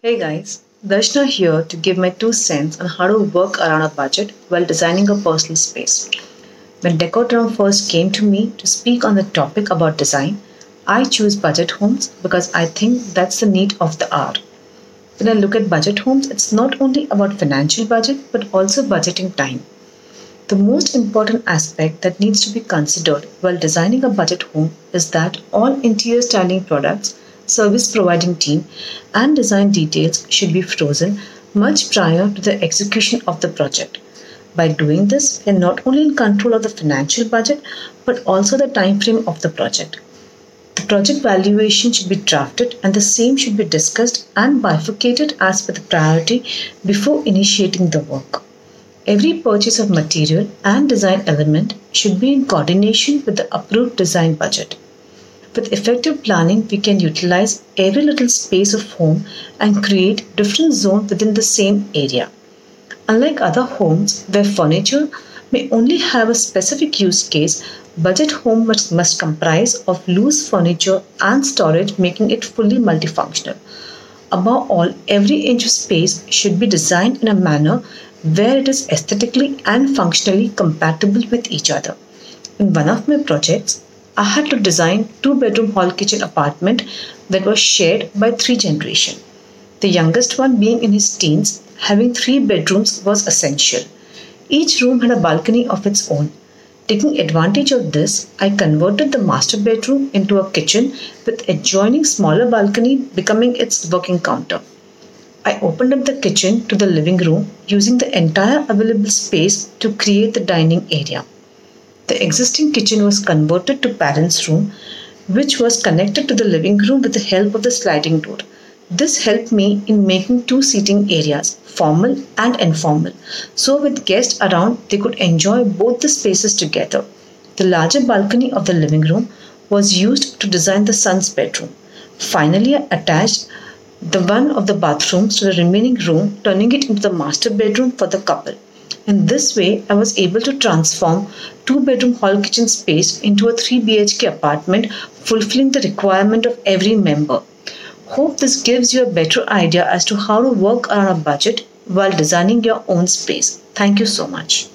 Hey guys, Darshana here to give my two cents on how to work around a budget while designing a personal space. When DECODRAM first came to me to speak on the topic about design, I choose budget homes because I think that's the need of the hour. When I look at budget homes, it's not only about financial budget but also budgeting time. The most important aspect that needs to be considered while designing a budget home is that all interior styling products, service providing team, and design details should be frozen much prior to the execution of the project. By doing this, we are not only in control of the financial budget but also the time frame of the project. The project valuation should be drafted and the same should be discussed and bifurcated as per the priority before initiating the work. Every purchase of material and design element should be in coordination with the approved design budget. With effective planning, we can utilize every little space of home and create different zones within the same area. Unlike other homes where furniture may only have a specific use case, budget home must, must comprise of loose furniture and storage making it fully multifunctional. Above all, every inch of space should be designed in a manner where it is aesthetically and functionally compatible with each other. In one of my projects, I had to design two bedroom hall kitchen apartment that was shared by three generations. The youngest one being in his teens, having three bedrooms was essential. Each room had a balcony of its own. Taking advantage of this, I converted the master bedroom into a kitchen with adjoining smaller balcony becoming its working counter. I opened up the kitchen to the living room using the entire available space to create the dining area. The existing kitchen was converted to parents' room, which was connected to the living room with the help of the sliding door. This helped me in making two seating areas, formal and informal, so with guests around they could enjoy both the spaces together. The larger balcony of the living room was used to design the son's bedroom. Finally, I attached the one of the bathrooms to the remaining room, turning it into the master bedroom for the couple. In this way, I was able to transform two bedroom hall kitchen space into a 3 BHK apartment, fulfilling the requirement of every member. Hope this gives you a better idea as to how to work around a budget while designing your own space. Thank you so much.